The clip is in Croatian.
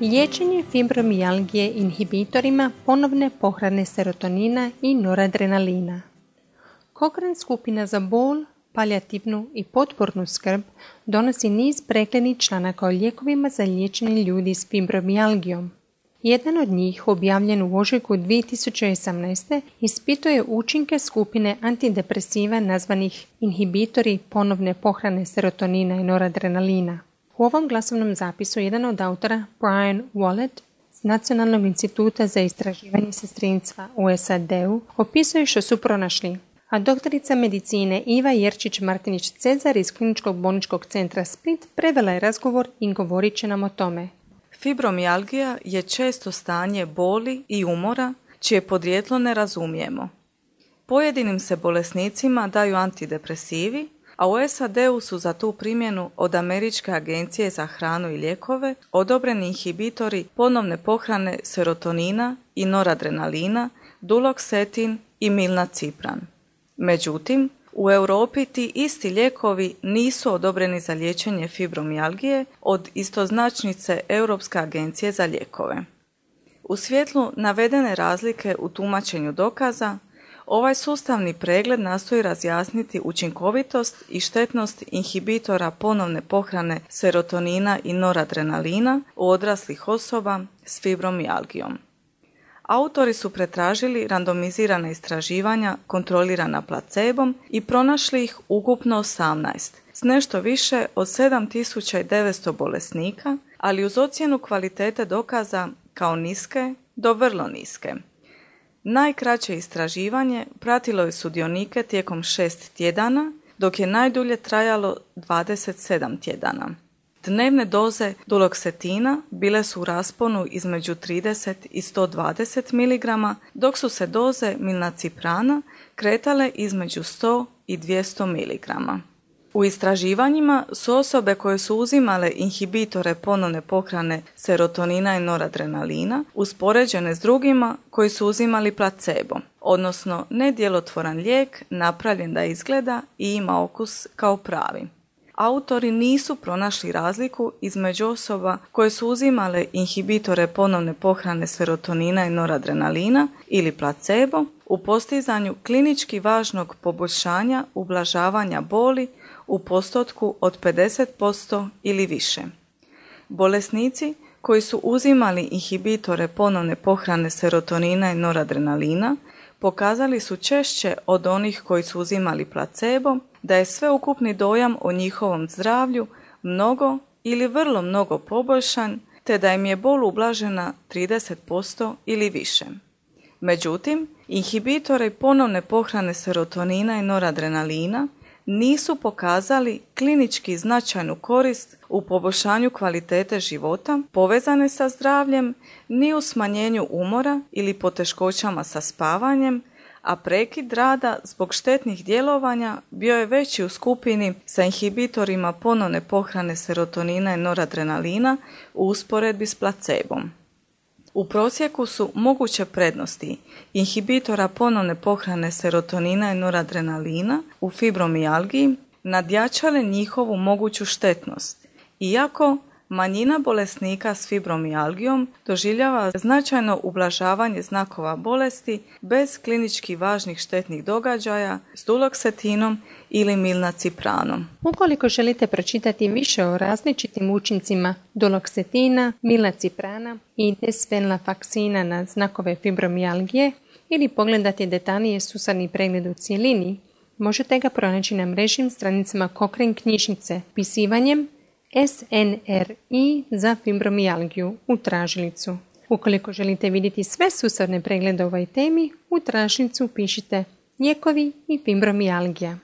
Liječenje fibromijalgije inhibitorima ponovne pohrane serotonina i noradrenalina. Cochrane skupina za bol, palijativnu i potpornu skrb donosi niz preglednih članaka o lijekovima za liječenje ljudi s fibromijalgijom. Jedan od njih, objavljen u ožujku 2018. ispituje učinke skupine antidepresiva nazvanih inhibitori ponovne pohrane serotonina i noradrenalina. U ovom glasovnom zapisu jedan od autora, Brian Wallet, s Nacionalnog instituta za istraživanje sestrinstva u SAD-u, opisuje što su pronašli, a doktorica medicine Iva Jerčić-Martinić-Cezar iz Kliničkog bolničkog centra Split prevela je razgovor i govorit će nam o tome. Fibromijalgija je često stanje boli i umora čije podrijetlo ne razumijemo. Pojedinim se bolesnicima daju antidepresivi, a u SAD-u su za tu primjenu od Američke agencije za hranu i lijekove odobreni inhibitori ponovne pohrane serotonina i noradrenalina, duloksetin i milnacipran. Međutim, u Europi ti isti lijekovi nisu odobreni za liječenje fibromijalgije od istoznačnice Europske agencije za lijekove. U svjetlu navedene razlike u tumačenju dokaza, ovaj sustavni pregled nastoji razjasniti učinkovitost i štetnost inhibitora ponovne pohrane serotonina i noradrenalina u odraslih osoba s fibromijalgijom. Autori su pretražili randomizirana istraživanja kontrolirana placebom i pronašli ih ukupno 18, s nešto više od 7900 bolesnika, ali uz ocjenu kvalitete dokaza kao niske do vrlo niske. Najkraće istraživanje pratilo je sudionike tijekom šest tjedana, dok je najdulje trajalo 27 tjedana. Dnevne doze duloksetina bile su u rasponu između 30 i 120 mg, dok su se doze milnaciprana kretale između 100 i 200 mg. U istraživanjima su osobe koje su uzimale inhibitore ponovne pohrane serotonina i noradrenalina uspoređene s drugima koji su uzimali placebo, odnosno nedjelotvoran lijek napravljen da izgleda i ima okus kao pravi. Autori nisu pronašli razliku između osoba koje su uzimale inhibitore ponovne pohrane serotonina i noradrenalina ili placebo u postizanju klinički važnog poboljšanja ublažavanja boli u postotku od 50% ili više. Bolesnici koji su uzimali inhibitore ponovne pohrane serotonina i noradrenalina pokazali su češće od onih koji su uzimali placebo da je sveukupni dojam o njihovom zdravlju mnogo ili vrlo mnogo poboljšan te da im je bol ublažena 30% ili više. Međutim, inhibitori ponovne pohrane serotonina i noradrenalina nisu pokazali klinički značajnu korist u poboljšanju kvalitete života povezane sa zdravljem ni u smanjenju umora ili poteškoćama sa spavanjem, a prekid rada zbog štetnih djelovanja bio je veći u skupini sa inhibitorima ponovne pohrane serotonina i noradrenalina u usporedbi s placebom. U prosjeku su moguće prednosti inhibitora ponovne pohrane serotonina i noradrenalina u fibromijalgiji nadjačale njihovu moguću štetnost, iako Manjina bolesnika s fibromijalgijom doživljava značajno ublažavanje znakova bolesti bez klinički važnih štetnih događaja s duloksetinom ili milnacipranom. Ukoliko želite pročitati više o različitim učincima duloksetina, milnaciprana i desvenlafaksina na znakove fibromijalgije ili pogledati detaljnije susadni pregled u cijelini, možete ga pronaći na mrežnim stranicama Cochrane knjižnice pisivanjem SNRI za fibromijalgiju u tražilicu. Ukoliko želite vidjeti sve sustavne preglede ovoj temi, u tražilicu pišite lijekovi i fibromijalgija.